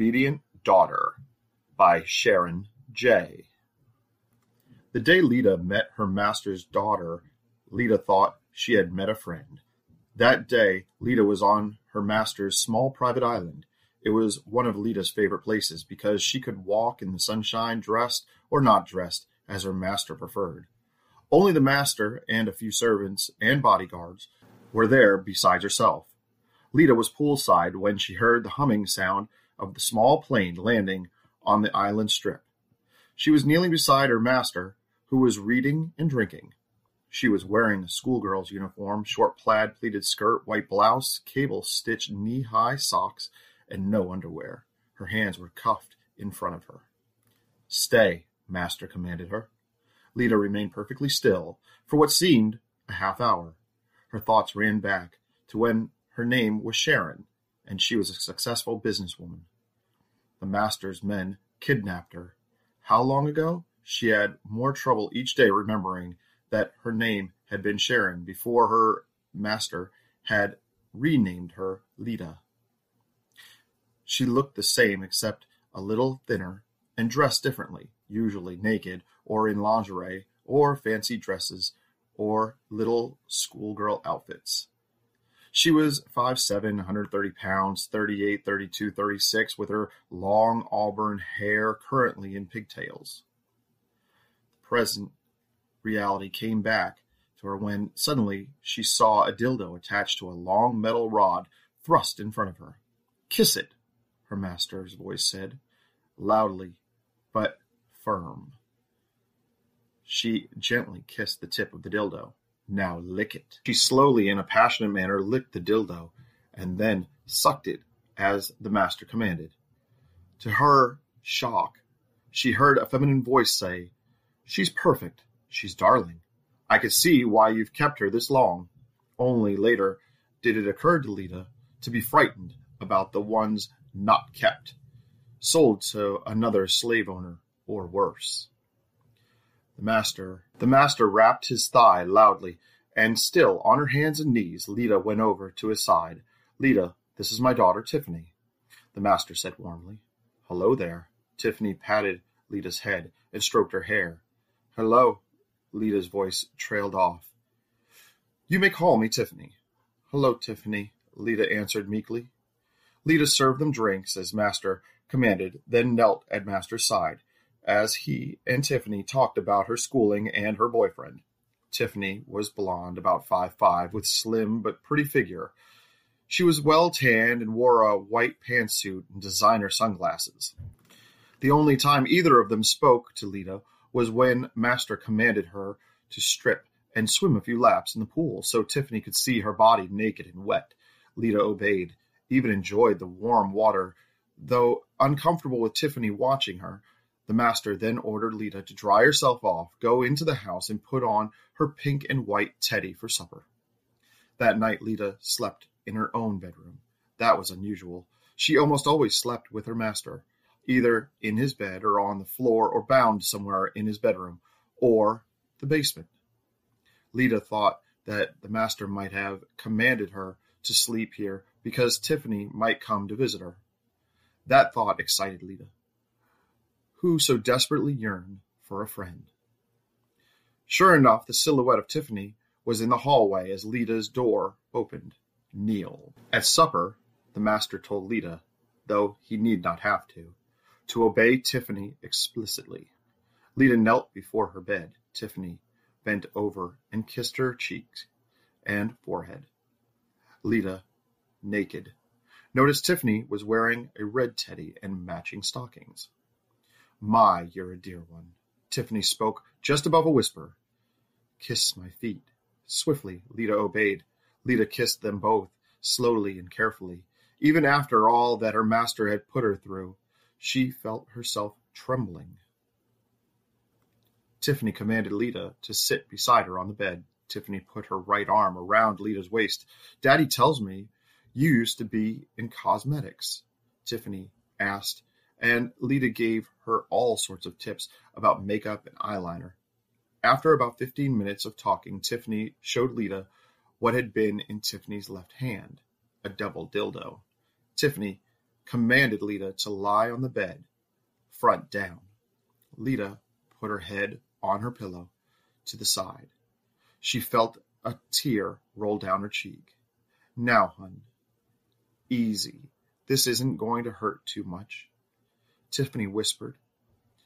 Obedient Daughter by Sharon J. The day Lita met her master's daughter, Lita thought she had met a friend. That day, Lita was on her master's small private island. It was one of Lita's favorite places because she could walk in the sunshine dressed or not dressed as her master preferred. Only the master and a few servants and bodyguards were there besides herself. Lita was poolside when she heard the humming sound of the small plane landing on the island strip. She was kneeling beside her master, who was reading and drinking. She was wearing a schoolgirl's uniform, short plaid pleated skirt, white blouse, cable stitched knee high socks, and no underwear. Her hands were cuffed in front of her. Stay, master commanded her. Lita remained perfectly still for what seemed a half hour. Her thoughts ran back to when her name was Sharon and she was a successful businesswoman. The master's men kidnapped her. How long ago? She had more trouble each day remembering that her name had been Sharon before her master had renamed her Lita. She looked the same except a little thinner and dressed differently, usually naked or in lingerie or fancy dresses or little schoolgirl outfits. She was 5'7", 130 pounds, 38, 32, 36, with her long auburn hair currently in pigtails. The present reality came back to her when suddenly she saw a dildo attached to a long metal rod thrust in front of her. Kiss it, her master's voice said, loudly but firm. She gently kissed the tip of the dildo. Now lick it. She slowly, in a passionate manner, licked the dildo and then sucked it as the master commanded. To her shock, she heard a feminine voice say, She's perfect. She's darling. I could see why you've kept her this long. Only later did it occur to Lita to be frightened about the ones not kept, sold to another slave owner, or worse. The master the master rapped his thigh loudly, and still on her hands and knees Lita went over to his side. Lita, this is my daughter Tiffany, the master said warmly. Hello there. Tiffany patted Lita's head and stroked her hair. Hello. Lita's voice trailed off. You may call me Tiffany. Hello, Tiffany, Lita answered meekly. Lita served them drinks as master commanded, then knelt at master's side as he and Tiffany talked about her schooling and her boyfriend. Tiffany was blonde, about five five, with slim but pretty figure. She was well tanned and wore a white pantsuit and designer sunglasses. The only time either of them spoke to Lita was when Master commanded her to strip and swim a few laps in the pool so Tiffany could see her body naked and wet. Lita obeyed, even enjoyed the warm water, though uncomfortable with Tiffany watching her. The master then ordered Lita to dry herself off, go into the house, and put on her pink and white teddy for supper. That night Lita slept in her own bedroom. That was unusual. She almost always slept with her master, either in his bed or on the floor or bound somewhere in his bedroom or the basement. Lita thought that the master might have commanded her to sleep here because Tiffany might come to visit her. That thought excited Lita who so desperately yearned for a friend. Sure enough, the silhouette of Tiffany was in the hallway as Lita's door opened. Kneel. At supper, the master told Lita, though he need not have to, to obey Tiffany explicitly. Lita knelt before her bed. Tiffany bent over and kissed her cheeks and forehead. Lita, naked, noticed Tiffany was wearing a red teddy and matching stockings. My, you're a dear one. Tiffany spoke just above a whisper. Kiss my feet. Swiftly, Lita obeyed. Lita kissed them both, slowly and carefully. Even after all that her master had put her through, she felt herself trembling. Tiffany commanded Lita to sit beside her on the bed. Tiffany put her right arm around Lita's waist. Daddy tells me you used to be in cosmetics. Tiffany asked and Lita gave her all sorts of tips about makeup and eyeliner. After about fifteen minutes of talking, Tiffany showed Lita what had been in Tiffany's left hand, a double dildo. Tiffany commanded Lita to lie on the bed, front down. Lita put her head on her pillow to the side. She felt a tear roll down her cheek. Now, hun, easy. This isn't going to hurt too much. Tiffany whispered.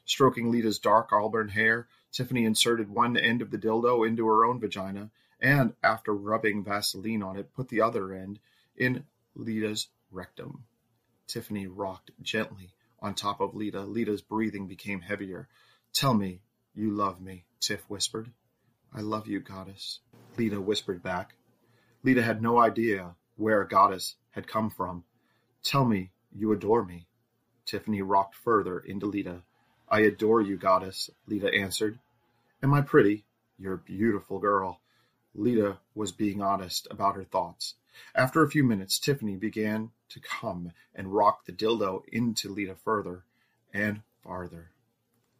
Stroking Lita's dark auburn hair, Tiffany inserted one end of the dildo into her own vagina and, after rubbing Vaseline on it, put the other end in Lita's rectum. Tiffany rocked gently on top of Lita. Lita's breathing became heavier. Tell me you love me, Tiff whispered. I love you, goddess, Lita whispered back. Lita had no idea where a goddess had come from. Tell me you adore me. Tiffany rocked further into Lita. I adore you, goddess, Lita answered. Am I pretty? You're a beautiful girl. Lita was being honest about her thoughts. After a few minutes, Tiffany began to come and rock the dildo into Lita further and farther.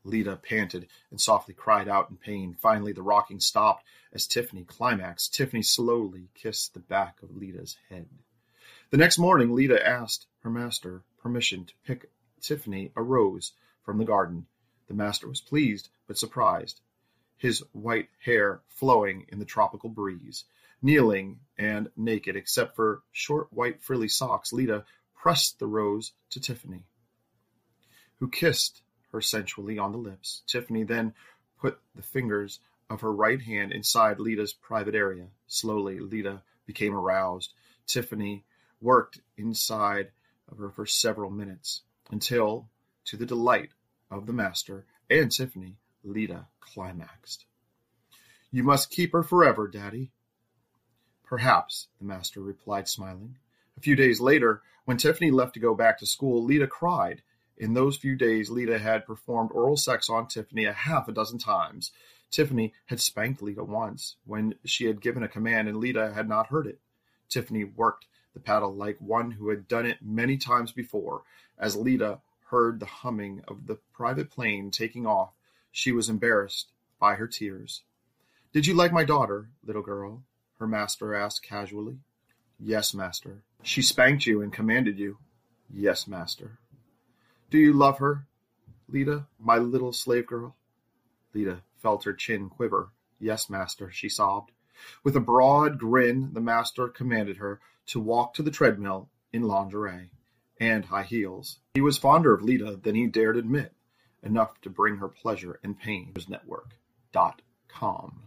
Lita panted and softly cried out in pain. Finally, the rocking stopped as Tiffany climaxed. Tiffany slowly kissed the back of Lita's head. The next morning, Lita asked her master permission to pick Tiffany a rose from the garden. The master was pleased but surprised, his white hair flowing in the tropical breeze. Kneeling and naked except for short white frilly socks, Lita pressed the rose to Tiffany, who kissed her sensually on the lips. Tiffany then put the fingers of her right hand inside Lita's private area. Slowly, Lita became aroused. Tiffany worked inside of her for several minutes until, to the delight of the master and Tiffany, Lita climaxed. You must keep her forever, Daddy. Perhaps, the master replied, smiling. A few days later, when Tiffany left to go back to school, Lita cried. In those few days, Lita had performed oral sex on Tiffany a half a dozen times. Tiffany had spanked Lita once when she had given a command and Lita had not heard it. Tiffany worked the paddle like one who had done it many times before. As Lita heard the humming of the private plane taking off, she was embarrassed by her tears. Did you like my daughter, little girl? her master asked casually. Yes, master. She spanked you and commanded you. Yes, master. Do you love her, Lita, my little slave girl? Lita felt her chin quiver. Yes, master, she sobbed. With a broad grin, the master commanded her to walk to the treadmill in lingerie and high heels. He was fonder of Lita than he dared admit, enough to bring her pleasure and pain. Network.com.